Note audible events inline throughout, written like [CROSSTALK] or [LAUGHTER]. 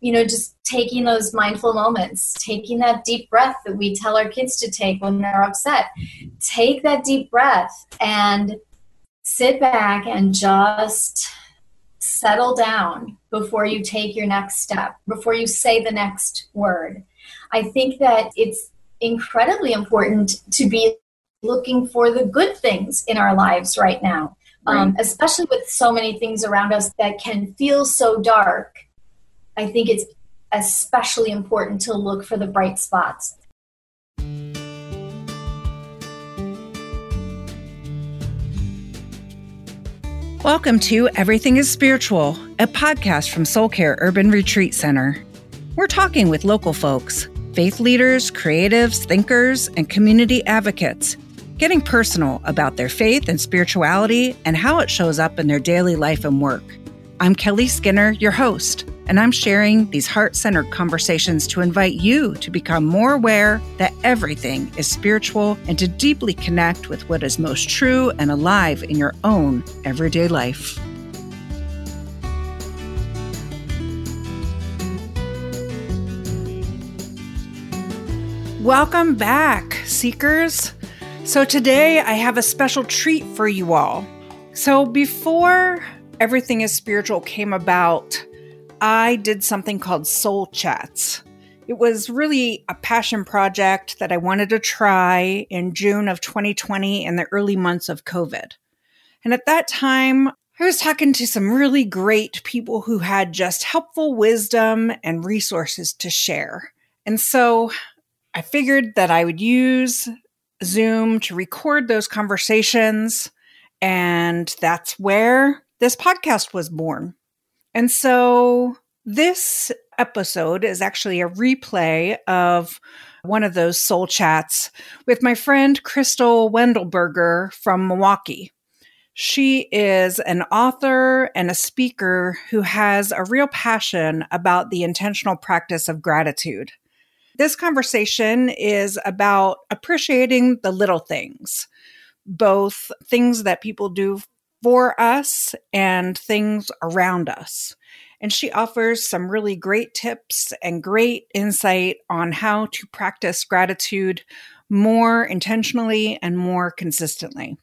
you know, just taking those mindful moments, taking that deep breath that we tell our kids to take when they're upset. Take that deep breath and sit back and just settle down before you take your next step, before you say the next word. I think that it's incredibly important to be looking for the good things in our lives right now, um, right. Um, especially with so many things around us that can feel so dark. I think it's especially important to look for the bright spots. Welcome to Everything is Spiritual, a podcast from Soul Care Urban Retreat Center. We're talking with local folks, faith leaders, creatives, thinkers, and community advocates, getting personal about their faith and spirituality and how it shows up in their daily life and work. I'm Kelly Skinner, your host and I'm sharing these heart centered conversations to invite you to become more aware that everything is spiritual and to deeply connect with what is most true and alive in your own everyday life. Welcome back, seekers. So, today I have a special treat for you all. So, before Everything is Spiritual came about, I did something called Soul Chats. It was really a passion project that I wanted to try in June of 2020 in the early months of COVID. And at that time, I was talking to some really great people who had just helpful wisdom and resources to share. And so I figured that I would use Zoom to record those conversations. And that's where this podcast was born. And so this episode is actually a replay of one of those soul chats with my friend Crystal Wendelberger from Milwaukee. She is an author and a speaker who has a real passion about the intentional practice of gratitude. This conversation is about appreciating the little things, both things that people do for us and things around us. And she offers some really great tips and great insight on how to practice gratitude more intentionally and more consistently.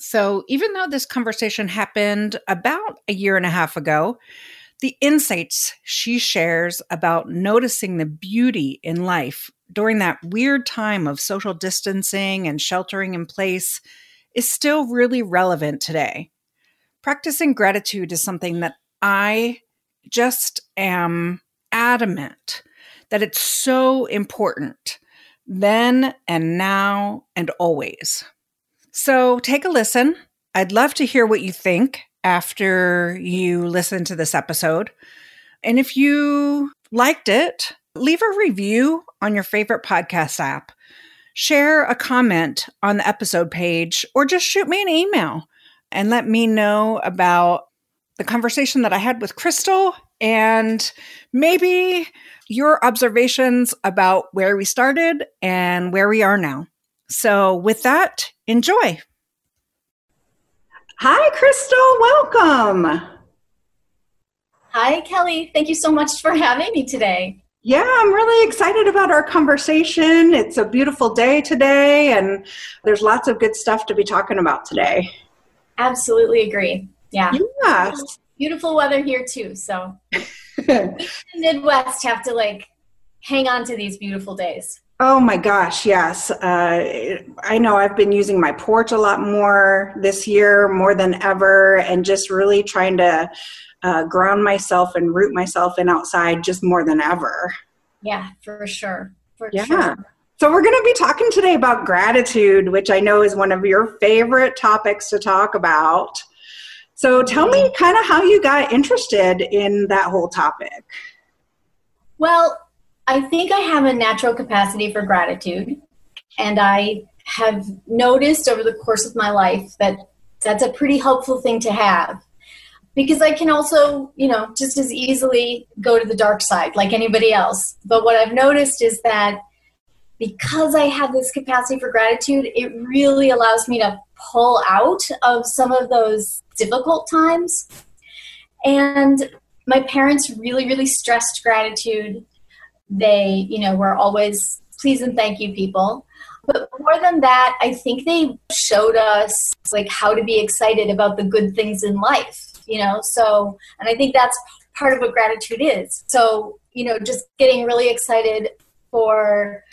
So, even though this conversation happened about a year and a half ago, the insights she shares about noticing the beauty in life during that weird time of social distancing and sheltering in place is still really relevant today. Practicing gratitude is something that I just am adamant that it's so important then and now and always. So take a listen. I'd love to hear what you think after you listen to this episode. And if you liked it, leave a review on your favorite podcast app share a comment on the episode page or just shoot me an email and let me know about the conversation that I had with Crystal and maybe your observations about where we started and where we are now. So, with that, enjoy. Hi, Crystal. Welcome. Hi, Kelly. Thank you so much for having me today. Yeah, I'm really excited about our conversation. It's a beautiful day today, and there's lots of good stuff to be talking about today. Absolutely agree. Yeah. Yeah. Beautiful, weather here too. So [LAUGHS] we in the Midwest have to like hang on to these beautiful days. Oh my gosh, yes. Uh, I know I've been using my porch a lot more this year, more than ever, and just really trying to uh, ground myself and root myself in outside just more than ever. Yeah, for sure. For yeah. Sure. So, we're going to be talking today about gratitude, which I know is one of your favorite topics to talk about. So, tell me mm-hmm. kind of how you got interested in that whole topic. Well, I think I have a natural capacity for gratitude, and I have noticed over the course of my life that that's a pretty helpful thing to have because I can also, you know, just as easily go to the dark side like anybody else. But what I've noticed is that because I have this capacity for gratitude, it really allows me to pull out of some of those difficult times. And my parents really, really stressed gratitude. They, you know, were always please and thank you people. But more than that, I think they showed us like how to be excited about the good things in life, you know? So, and I think that's part of what gratitude is. So, you know, just getting really excited for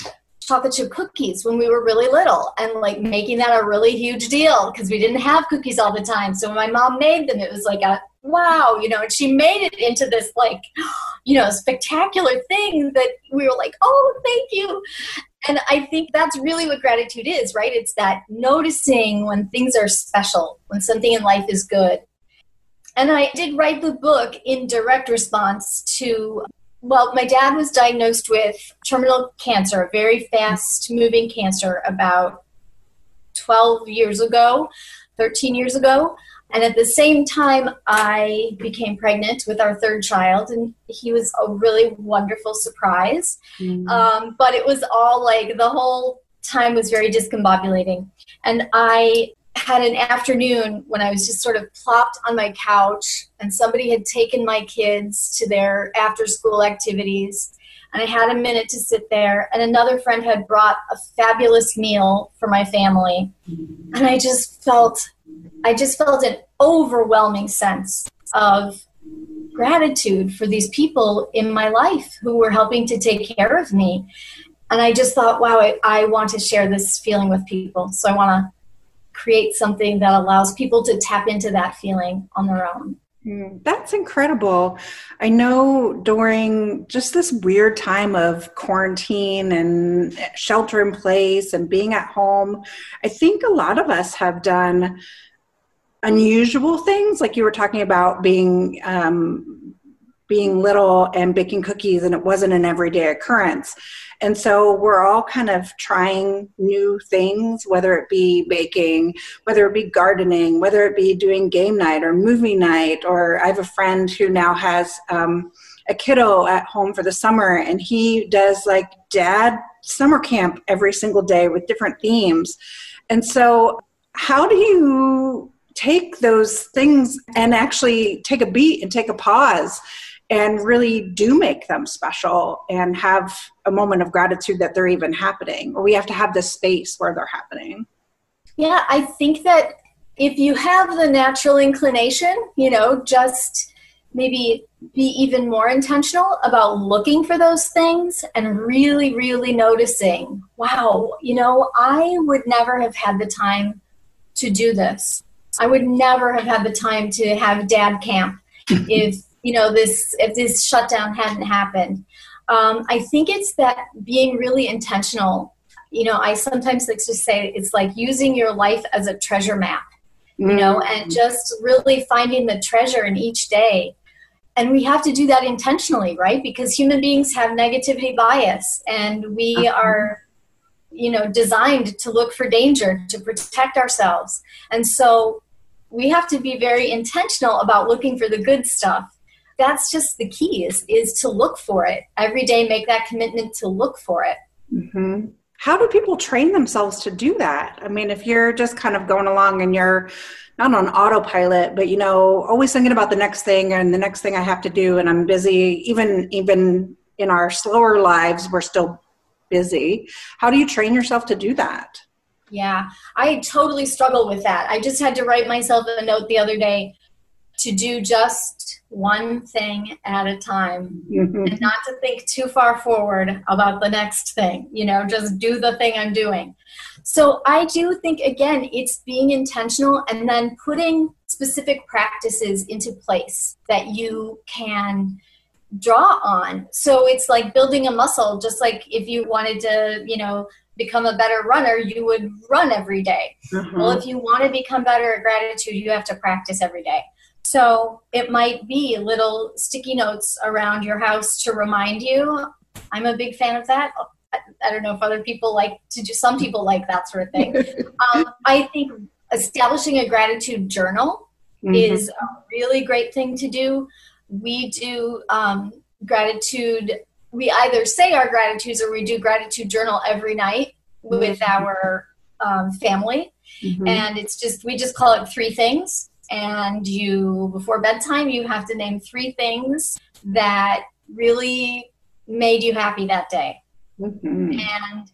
chocolate chip cookies when we were really little and like making that a really huge deal because we didn't have cookies all the time. So when my mom made them, it was like a wow, you know, and she made it into this like, [GASPS] you know, spectacular thing that we were like, oh, thank you. And I think that's really what gratitude is, right? It's that noticing when things are special, when something in life is good. And I did write the book in direct response to, well, my dad was diagnosed with terminal cancer, a very fast moving cancer, about 12 years ago, 13 years ago. And at the same time, I became pregnant with our third child, and he was a really wonderful surprise. Mm-hmm. Um, but it was all like the whole time was very discombobulating. And I had an afternoon when I was just sort of plopped on my couch, and somebody had taken my kids to their after school activities. And I had a minute to sit there, and another friend had brought a fabulous meal for my family. And I just felt I just felt an overwhelming sense of gratitude for these people in my life who were helping to take care of me. And I just thought, wow, I, I want to share this feeling with people. So I want to create something that allows people to tap into that feeling on their own. Mm, that's incredible. I know during just this weird time of quarantine and shelter in place and being at home, I think a lot of us have done unusual things like you were talking about being um, being little and baking cookies and it wasn't an everyday occurrence. And so we're all kind of trying new things whether it be baking whether it be gardening whether it be doing game night or movie night or i have a friend who now has um, a kiddo at home for the summer and he does like dad summer camp every single day with different themes. And so how do you take those things and actually take a beat and take a pause and really do make them special and have a moment of gratitude that they're even happening. Or we have to have this space where they're happening. Yeah i think that if you have the natural inclination you know just maybe be even more intentional about looking for those things and really really noticing wow you know i would never have had the time to do this. I would never have had the time to have dad camp [LAUGHS] if you know this if this shutdown hadn't happened. Um, I think it's that being really intentional. You know, I sometimes like to say it's like using your life as a treasure map. You know, mm-hmm. and just really finding the treasure in each day. And we have to do that intentionally, right? Because human beings have negativity bias, and we uh-huh. are you know designed to look for danger to protect ourselves and so we have to be very intentional about looking for the good stuff that's just the key is is to look for it every day make that commitment to look for it mm-hmm. how do people train themselves to do that i mean if you're just kind of going along and you're not on autopilot but you know always thinking about the next thing and the next thing i have to do and i'm busy even even in our slower lives we're still busy. How do you train yourself to do that? Yeah, I totally struggle with that. I just had to write myself a note the other day to do just one thing at a time mm-hmm. and not to think too far forward about the next thing, you know, just do the thing I'm doing. So I do think, again, it's being intentional and then putting specific practices into place that you can draw on. So it's like building a muscle, just like if you wanted to, you know, become a better runner, you would run every day. Mm-hmm. Well, if you want to become better at gratitude, you have to practice every day. So it might be little sticky notes around your house to remind you. I'm a big fan of that. I don't know if other people like to do, some people like that sort of thing. [LAUGHS] um, I think establishing a gratitude journal mm-hmm. is a really great thing to do we do um, gratitude. We either say our gratitudes or we do gratitude journal every night with mm-hmm. our um, family. Mm-hmm. And it's just, we just call it three things. And you, before bedtime, you have to name three things that really made you happy that day. Mm-hmm. And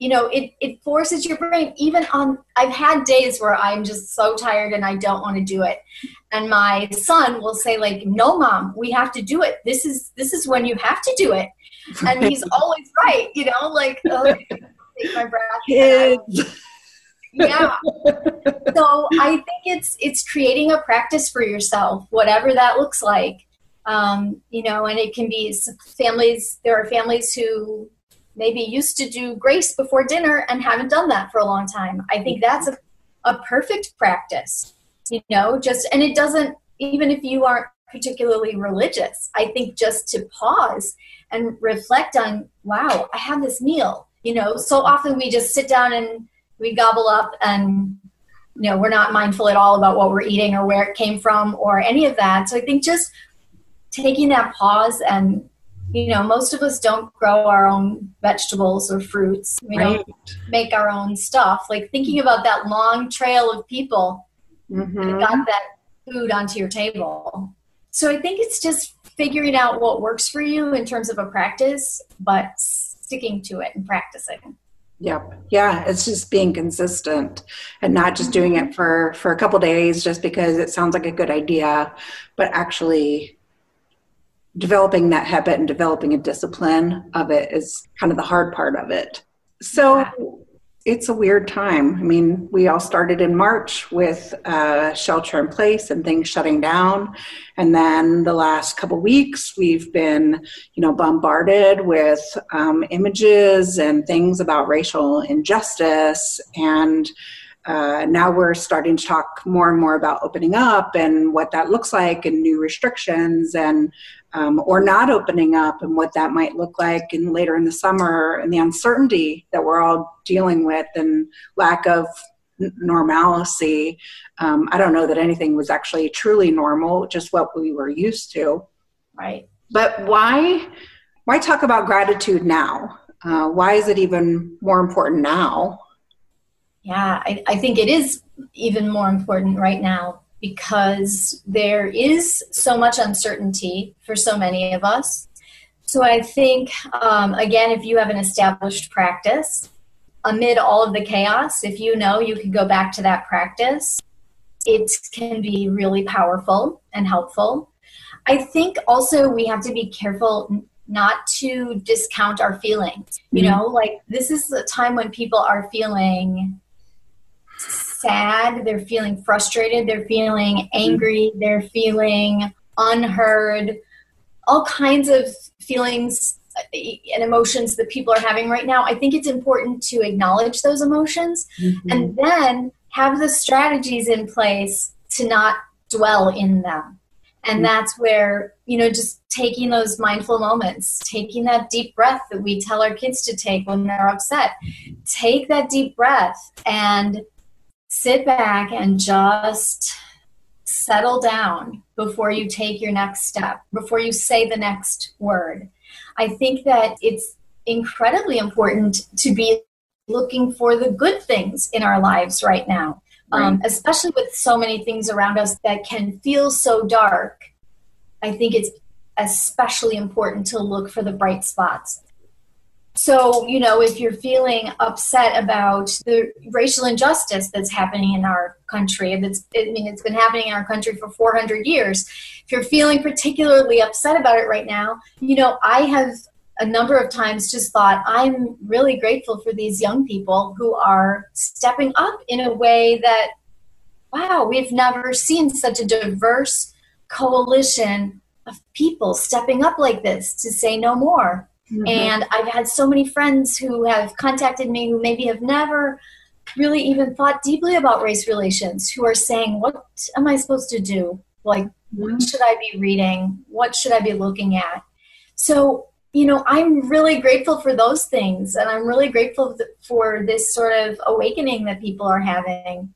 you know, it, it forces your brain, even on, I've had days where I'm just so tired and I don't want to do it. And my son will say like, no, mom, we have to do it. This is, this is when you have to do it. And he's [LAUGHS] always right, you know, like, oh, take my breath. Yeah. So I think it's, it's creating a practice for yourself, whatever that looks like. Um, you know, and it can be families, there are families who maybe used to do grace before dinner and haven't done that for a long time. I think that's a, a perfect practice, you know, just, and it doesn't, even if you aren't particularly religious, I think just to pause and reflect on, wow, I had this meal. You know, so often we just sit down and we gobble up and you know we're not mindful at all about what we're eating or where it came from or any of that so i think just taking that pause and you know, most of us don't grow our own vegetables or fruits. We right. don't make our own stuff. Like thinking about that long trail of people mm-hmm. that got that food onto your table. So I think it's just figuring out what works for you in terms of a practice, but sticking to it and practicing. Yep. Yeah, it's just being consistent and not just doing it for for a couple days just because it sounds like a good idea, but actually developing that habit and developing a discipline of it is kind of the hard part of it. So it's a weird time. I mean, we all started in March with uh, shelter in place and things shutting down, and then the last couple weeks we've been, you know, bombarded with um, images and things about racial injustice and. Uh, now we're starting to talk more and more about opening up and what that looks like and new restrictions and um, or not opening up and what that might look like in later in the summer and the uncertainty that we're all dealing with and lack of normalcy. Um, i don't know that anything was actually truly normal just what we were used to. Right. But why why talk about gratitude now? Uh, why is it even more important now? Yeah I, I think it is even more important right now because there is so much uncertainty for so many of us. So I think, um, again, if you have an established practice, amid all of the chaos, if you know you can go back to that practice, it can be really powerful and helpful. I think also we have to be careful not to discount our feelings. You mm-hmm. know, like this is the time when people are feeling sad, they're feeling frustrated, they're feeling angry, they're feeling unheard, all kinds of feelings uh, and emotions that people are having right now. I think it's important to acknowledge those emotions mm-hmm. and then have the strategies in place to not dwell in them. And mm-hmm. that's where, you know, just taking those mindful moments, taking that deep breath that we tell our kids to take when they're upset. Take that deep breath and sit back and just settle down before you take your next step, before you say the next word. I think that it's incredibly important to be looking for the good things in our lives right now, right. Um, especially with so many things around us that can feel so dark. I think it's especially important to look for the bright spots. So, you know, if you're feeling upset about the racial injustice that's happening in our country, that's, I mean, it's been happening in our country for 400 years. If you're feeling particularly upset about it right now, you know, I have a number of times just thought, I'm really grateful for these young people who are stepping up in a way that, wow, we've never seen such a diverse coalition of people stepping up like this to say no more Mm-hmm. And I've had so many friends who have contacted me who maybe have never really even thought deeply about race relations who are saying, What am I supposed to do? Like, what mm-hmm. should I be reading? What should I be looking at? So, you know, I'm really grateful for those things. And I'm really grateful for this sort of awakening that people are having.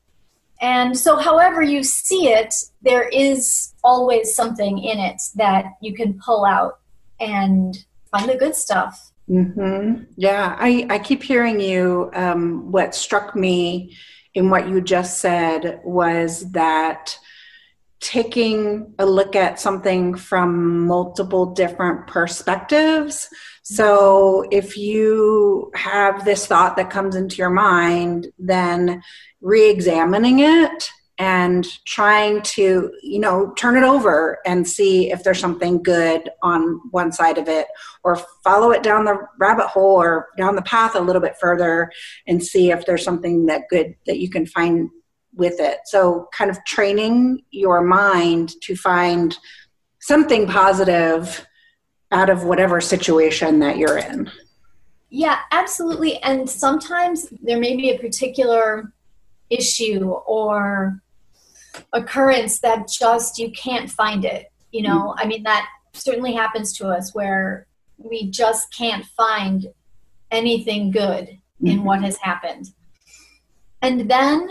And so, however you see it, there is always something in it that you can pull out and find the good stuff. Mm-hmm. Yeah, I, I keep hearing you. Um, what struck me in what you just said was that taking a look at something from multiple different perspectives. So if you have this thought that comes into your mind, then re examining it and trying to you know turn it over and see if there's something good on one side of it or follow it down the rabbit hole or down the path a little bit further and see if there's something that good that you can find with it. So kind of training your mind to find something positive out of whatever situation that you're in. Yeah absolutely. And sometimes there may be a particular issue or occurrence that just you can't find it you know mm-hmm. i mean that certainly happens to us where we just can't find anything good mm-hmm. in what has happened and then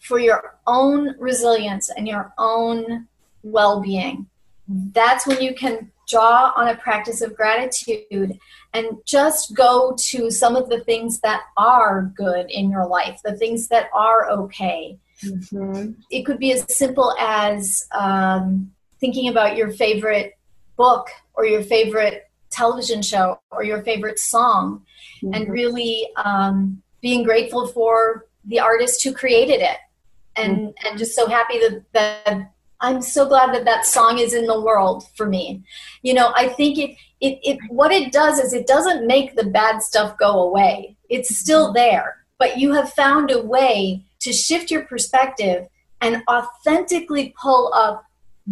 for your own resilience and your own well-being that's when you can draw on a practice of gratitude and just go to some of the things that are good in your life the things that are okay Mm-hmm. It could be as simple as um, thinking about your favorite book or your favorite television show or your favorite song mm-hmm. and really um, being grateful for the artist who created it and mm-hmm. and just so happy that, that I'm so glad that that song is in the world for me. You know, I think it, it, it, what it does is it doesn't make the bad stuff go away. It's still mm-hmm. there, but you have found a way to shift your perspective and authentically pull up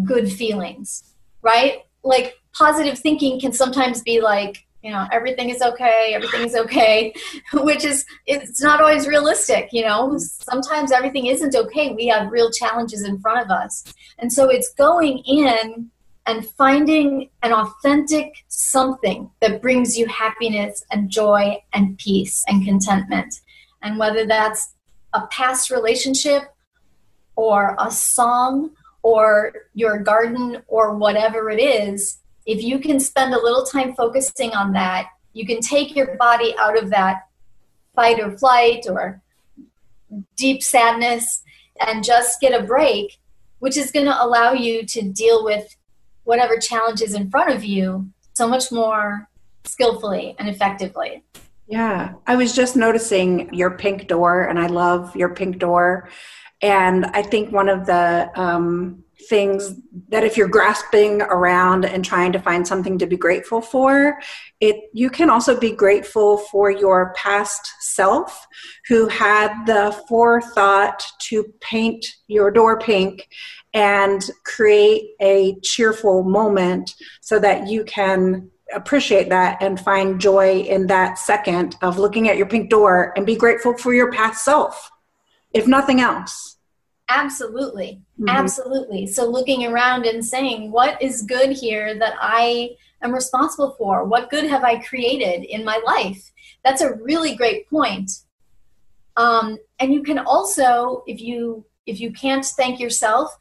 good feelings, right? Like positive thinking can sometimes be like, you know, everything is okay, everything is okay, [LAUGHS] which is, it's not always realistic, you know. Sometimes everything isn't okay. We have real challenges in front of us. And so it's going in and finding an authentic something that brings you happiness and joy and peace and contentment. And whether that's a past relationship or a song or your garden or whatever it is, if you can spend a little time focusing on that, you can take your body out of that fight or flight or deep sadness and just get a break, which is going to allow you to deal with whatever challenges in front of you so much more skillfully and effectively. Yeah, I was just noticing your pink door, and I love your pink door. And I think one of the um, things that if you're grasping around and trying to find something to be grateful for, it you can also be grateful for your past self who had the forethought to paint your door pink and create a cheerful moment so that you can appreciate that and find joy in that second of looking at your pink door and be grateful for your past self, if nothing else. Absolutely. Mm-hmm. Absolutely. So looking around and saying, what is good here that I am responsible for? What good have I created in my life? That's a really great point. Um, and you can also, if you if you can't thank yourself,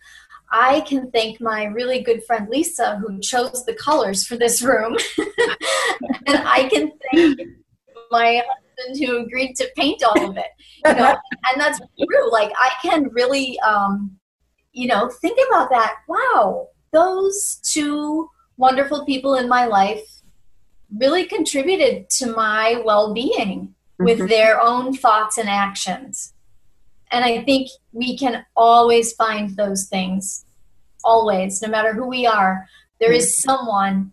I can thank my really good friend Lisa, who chose the colors for this room. [LAUGHS] and I can thank my husband who agreed to paint all of it. You know, [LAUGHS] and that's true. Like I can really um, you know, think about that. Wow, those two wonderful people in my life really contributed to my well-being with mm-hmm. their own thoughts and actions. And I think we can always find those things, always, no matter who we are. There is someone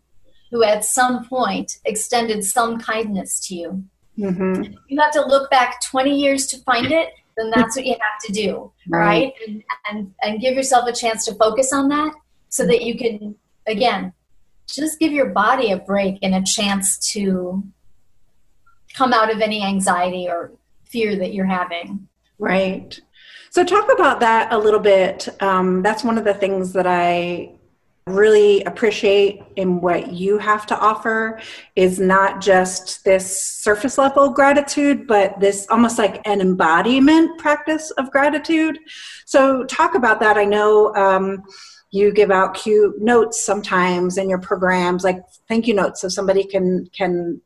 who at some point extended some kindness to you. Mm-hmm. You have to look back 20 years to find it, then that's what you have to do, right? right? And, and, and give yourself a chance to focus on that so that you can, again, just give your body a break and a chance to come out of any anxiety or fear that you're having. Right. So, talk about that a little bit. Um, that's one of the things that I really appreciate in what you have to offer is not just this surface level gratitude, but this almost like an embodiment practice of gratitude. So, talk about that. I know. Um, you give out cute notes sometimes in your programs like thank you notes so somebody can can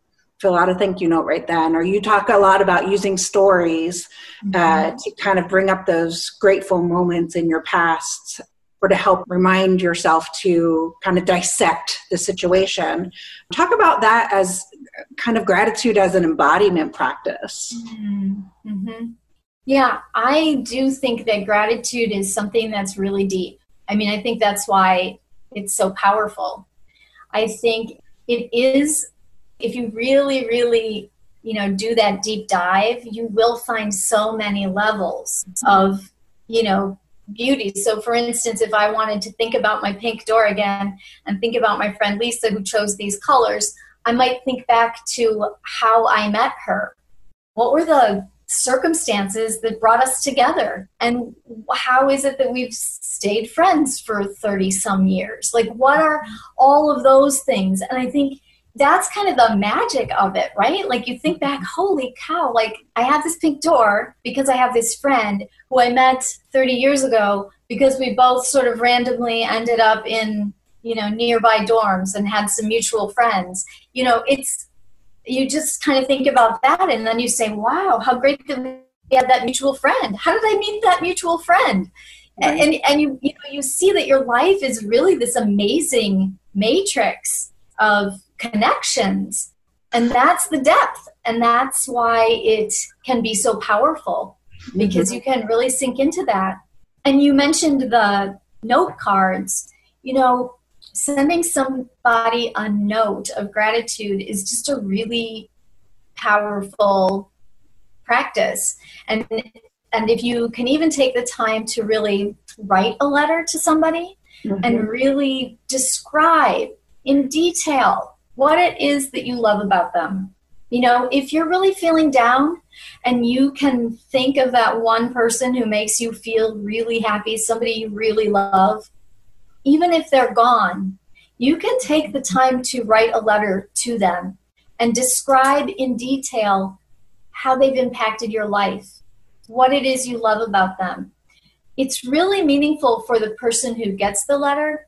fill out a thank you note right then or you talk a lot about using stories uh, mm-hmm. uh, to kind of bring up those grateful moments in your past or to help remind yourself to kind of dissect the situation. Talk about that as kind of gratitude as an embodiment practice. Mm-hmm. Yeah, I do think that gratitude is something that's really deep. I mean, I think that's why it's so powerful. I think it is, if you really, really, you know, do that deep dive, you will find so many levels of, you know, beauty. So, for instance, if I wanted to think about my pink door again and think about my friend Lisa who chose these colors, I might think back to how I met her. What were the circumstances that brought us together? And how is it that we've stayed friends for 30 some years? Like, what are all of those things? And I think that's kind of the magic of it, right? Like you think back, holy cow, like I have this pink door because I have this friend who I met 30 years ago because we both sort of randomly ended up in, you know, nearby dorms and had some mutual friends. You know, it's you just kind of think about that and then you say, wow, how great that we had that mutual friend. How did I meet that mutual friend? Right. And, and you, you know, you see that your life is really this amazing matrix of connections. And that's the depth. And that's why it can be so powerful because mm-hmm. you can really sink into that. And you mentioned the note cards. You know, sending somebody a note of gratitude is just a really powerful practice and and if you can even take the time to really write a letter to somebody mm-hmm. and really describe in detail what it is that you love about them you know if you're really feeling down and you can think of that one person who makes you feel really happy somebody you really love even if they're gone, you can take the time to write a letter to them and describe in detail how they've impacted your life, what it is you love about them. It's really meaningful for the person who gets the letter,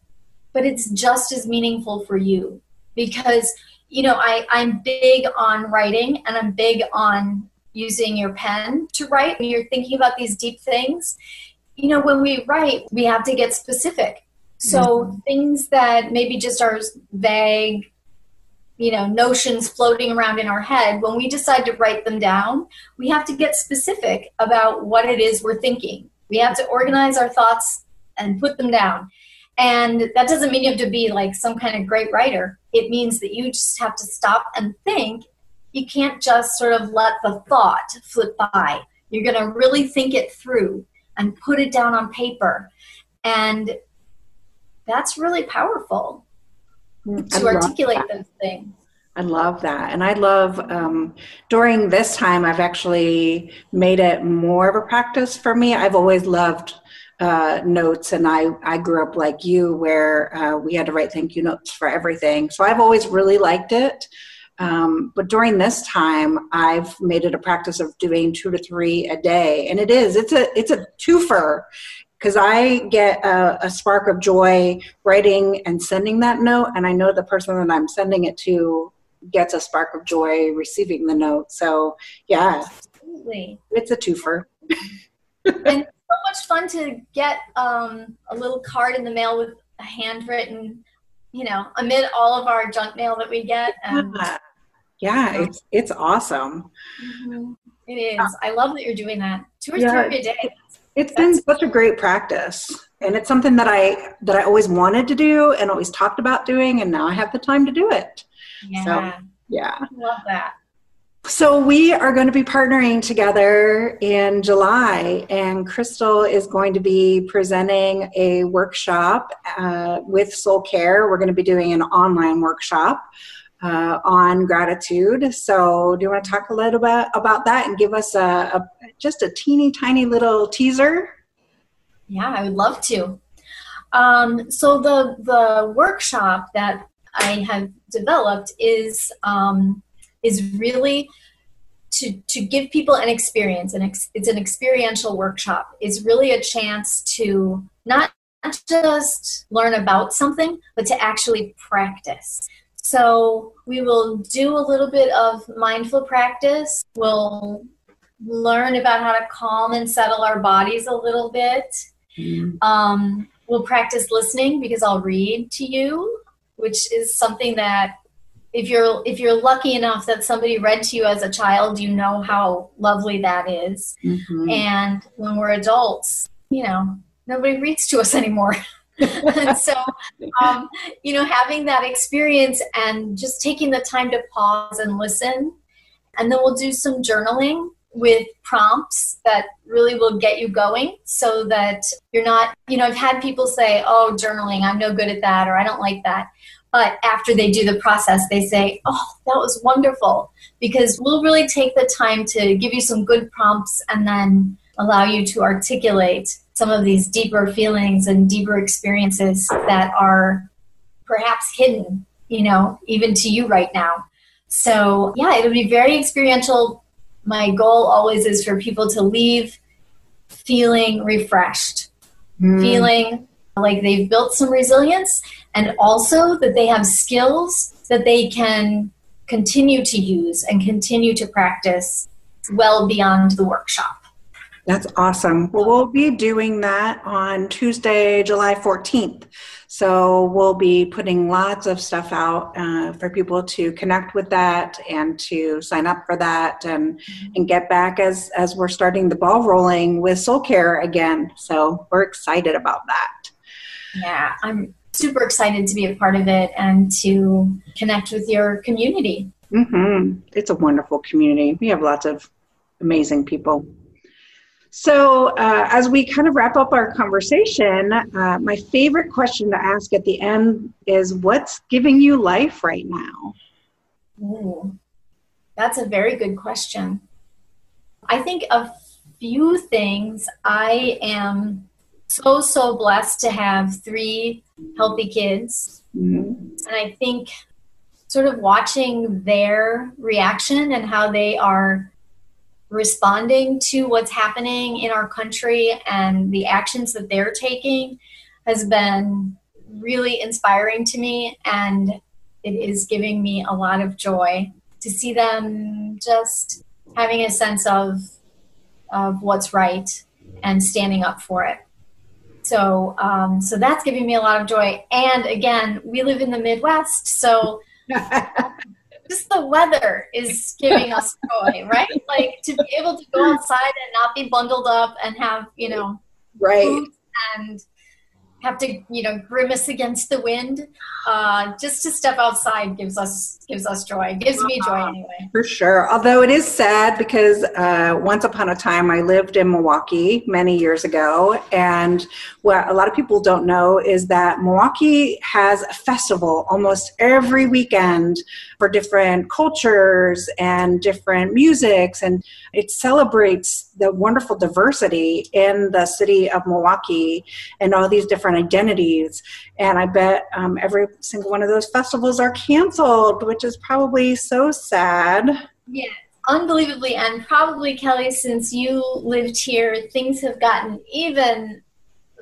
but it's just as meaningful for you because you know I, i'm big on writing and i'm big on using your pen to write when you're thinking about these deep things you know when we write we have to get specific so mm-hmm. things that maybe just are vague, you know, notions floating around in our head, when we decide to write them down, we have to get specific about what it is we're thinking. We have to organize our thoughts and put them down. And that doesn't mean you have to be like some kind of great writer. It means that you just have to stop and think. You can't just sort of let the thought flip by. You're going to really think it through and put it down on paper. And that's really powerful to articulate those things. I love that. And I love um, during this time, I've actually made it more of a practice for me. I've always loved uh, notes, and I, I grew up like you, where uh, we had to write thank you notes for everything. So I've always really liked it. Um, but during this time, I've made it a practice of doing two to three a day, and it is it's a it's a twofer because I get a, a, spark of joy writing and sending that note, and I know the person that I'm sending it to gets a spark of joy receiving the note. So, yeah, Absolutely. it's a twofer. [LAUGHS] and so much fun to get um, a little card in the mail with a handwritten, you know, amid all of our junk mail that we get. And, yeah. yeah, it's it's awesome. Mm-hmm. It is. I love that you're doing that. Two or yeah. three a day. It's been such a great practice. And it's something that I that I always wanted to do and always talked about doing and now I have the time to do it. Yeah. So, yeah. Love that. So we are going to be partnering together in July, and Crystal is going to be presenting a workshop uh, with Soul Care. We're going to be doing an online workshop uh, on gratitude. So, do you want to talk a little bit about that and give us a, a just a teeny tiny little teaser? Yeah, I would love to. Um, so the the workshop that I have developed is um, is really to to give people an experience, and ex- it's an experiential workshop. It's really a chance to not just learn about something, but to actually practice. So we will do a little bit of mindful practice. We'll learn about how to calm and settle our bodies a little bit. Mm-hmm. Um, we'll practice listening because I'll read to you, which is something that if you're if you're lucky enough that somebody read to you as a child, you know how lovely that is. Mm-hmm. And when we're adults, you know, nobody reads to us anymore. [LAUGHS] and so, um, you know, having that experience and just taking the time to pause and listen. And then we'll do some journaling with prompts that really will get you going so that you're not, you know, I've had people say, oh, journaling, I'm no good at that, or I don't like that. But after they do the process, they say, Oh, that was wonderful. Because we'll really take the time to give you some good prompts and then allow you to articulate some of these deeper feelings and deeper experiences that are perhaps hidden, you know, even to you right now. So, yeah, it'll be very experiential. My goal always is for people to leave feeling refreshed, mm. feeling like they've built some resilience and also that they have skills that they can continue to use and continue to practice well beyond the workshop. That's awesome. Well, we'll be doing that on Tuesday, July 14th. So we'll be putting lots of stuff out uh, for people to connect with that and to sign up for that and and get back as as we're starting the ball rolling with soul care again. So we're excited about that. Yeah, I'm super excited to be a part of it and to connect with your community. Mm-hmm. It's a wonderful community. We have lots of amazing people. So, uh, as we kind of wrap up our conversation, uh, my favorite question to ask at the end is What's giving you life right now? Ooh, that's a very good question. I think a few things I am so so blessed to have three healthy kids mm-hmm. and i think sort of watching their reaction and how they are responding to what's happening in our country and the actions that they're taking has been really inspiring to me and it is giving me a lot of joy to see them just having a sense of of what's right and standing up for it so, um, so that's giving me a lot of joy. And again, we live in the Midwest, so [LAUGHS] just the weather is giving us joy, right? Like to be able to go [LAUGHS] outside and not be bundled up and have, you know, right and have to you know grimace against the wind. Uh, just to step outside gives us gives us joy. Gives me joy uh-huh. anyway. for sure. Although it is sad because uh, once upon a time i lived in milwaukee many years ago. And what a lot of people don't know is that milwaukee has a festival almost every weekend for different cultures and different musics. And it celebrates the wonderful diversity in the city of milwaukee and all these different identities and i bet um, every single one of those festivals are canceled which is probably so sad yeah unbelievably and probably kelly since you lived here things have gotten even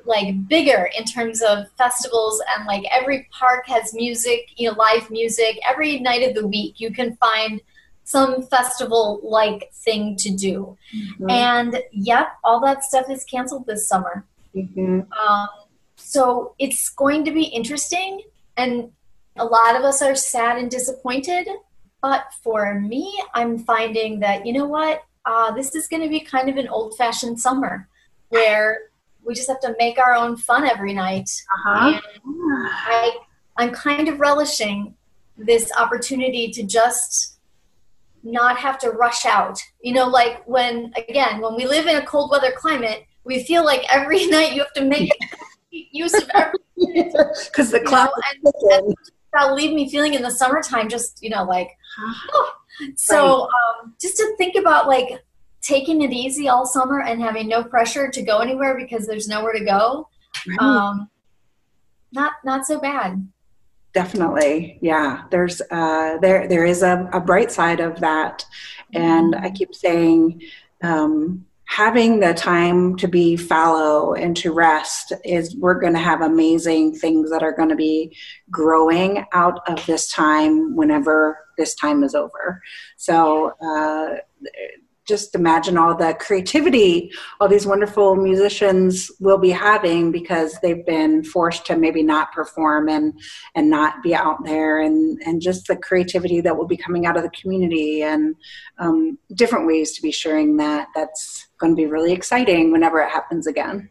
like bigger in terms of festivals and like every park has music, you know, live music. Every night of the week you can find some festival like thing to do. Mm-hmm. And yep, all that stuff is canceled this summer. Mm-hmm. Um, so it's going to be interesting. And a lot of us are sad and disappointed. But for me, I'm finding that, you know what? Uh, this is going to be kind of an old fashioned summer where we just have to make our own fun every night. Uh-huh. I, I'm kind of relishing this opportunity to just not have to rush out. You know, like when, again, when we live in a cold weather climate, we feel like every [LAUGHS] night you have to make use of every [LAUGHS] because the clock and, and that'll leave me feeling in the summertime just you know like [SIGHS] oh. so um, just to think about like taking it easy all summer and having no pressure to go anywhere because there's nowhere to go right. um, not not so bad. Definitely. Yeah. There's uh, there there is a, a bright side of that. And i keep saying um, having the time to be fallow and to rest is we're going to have amazing things that are going to be growing out of this time whenever this time is over. So uh, just imagine all the creativity all these wonderful musicians will be having because they've been forced to maybe not perform and and not be out there and and just the creativity that will be coming out of the community and um, different ways to be sharing that. That's going to be really exciting whenever it happens again.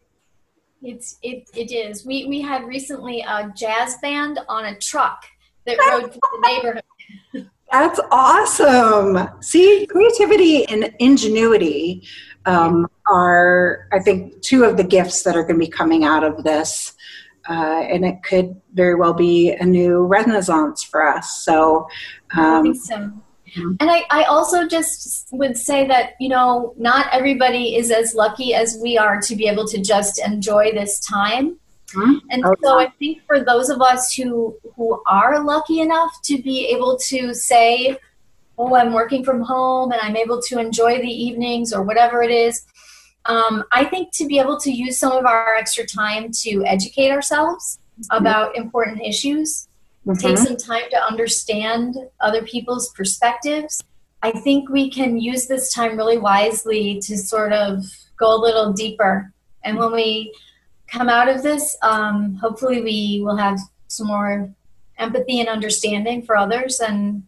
It's it, it is. We we had recently a jazz band on a truck that rode through the neighborhood That's awesome. See, creativity and ingenuity um, are, I think, two of the gifts that are going to be coming out of this. Uh, and it could very well be a new renaissance for us. So, um, I so. And I, I also just would say that, you know, not everybody is as lucky as we are to be able to just enjoy this time. Mm-hmm. And okay. so I think for those of us who who are lucky enough to be able to say, "Oh, I'm working from home and I'm able to enjoy the evenings or whatever it is," um, I think to be able to use some of our extra time to educate ourselves mm-hmm. about important issues, mm-hmm. take some time to understand other people's perspectives. I think we can use this time really wisely to sort of go a little deeper. And when we come out of this, um, hopefully we will have some more empathy and understanding for others and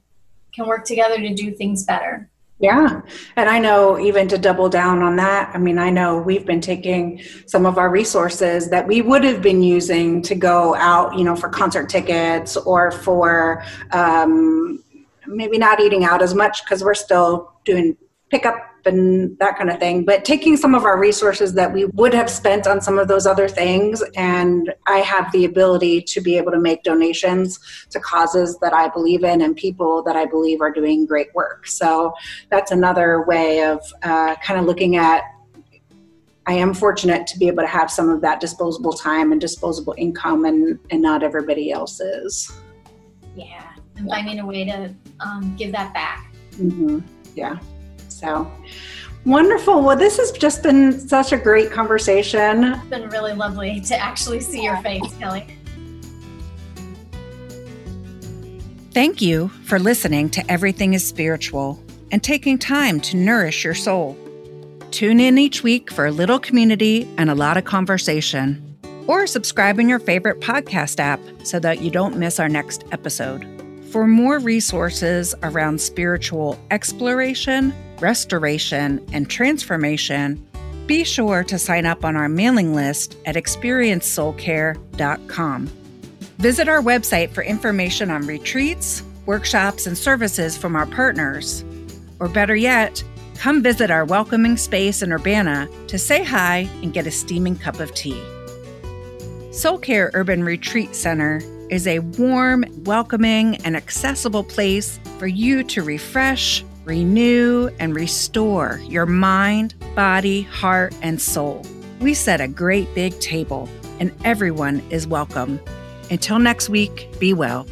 can work together to do things better. Yeah. And I know even to double down on that, I mean, I know we've been taking some of our resources that we would have been using to go out, you know, for concert tickets or for um, maybe not eating out as much because we're still doing pickup and that kind of thing. But taking some of our resources that we would have spent on some of those other things, and I have the ability to be able to make donations to causes that I believe in and people that I believe are doing great work. So that's another way of uh, kind of looking at. I am fortunate to be able to have some of that disposable time and disposable income, and, and not everybody else is. Yeah, and finding a way to um, give that back. Mm-hmm. Yeah. So wonderful. Well, this has just been such a great conversation. It's been really lovely to actually see your face, Kelly. Thank you for listening to Everything is Spiritual and taking time to nourish your soul. Tune in each week for a little community and a lot of conversation. Or subscribe in your favorite podcast app so that you don't miss our next episode. For more resources around spiritual exploration, restoration, and transformation, be sure to sign up on our mailing list at experiencesoulcare.com. Visit our website for information on retreats, workshops, and services from our partners. Or better yet, come visit our welcoming space in Urbana to say hi and get a steaming cup of tea. Soul Care Urban Retreat Center is a warm, welcoming, and accessible place for you to refresh, renew, and restore your mind, body, heart, and soul. We set a great big table, and everyone is welcome. Until next week, be well.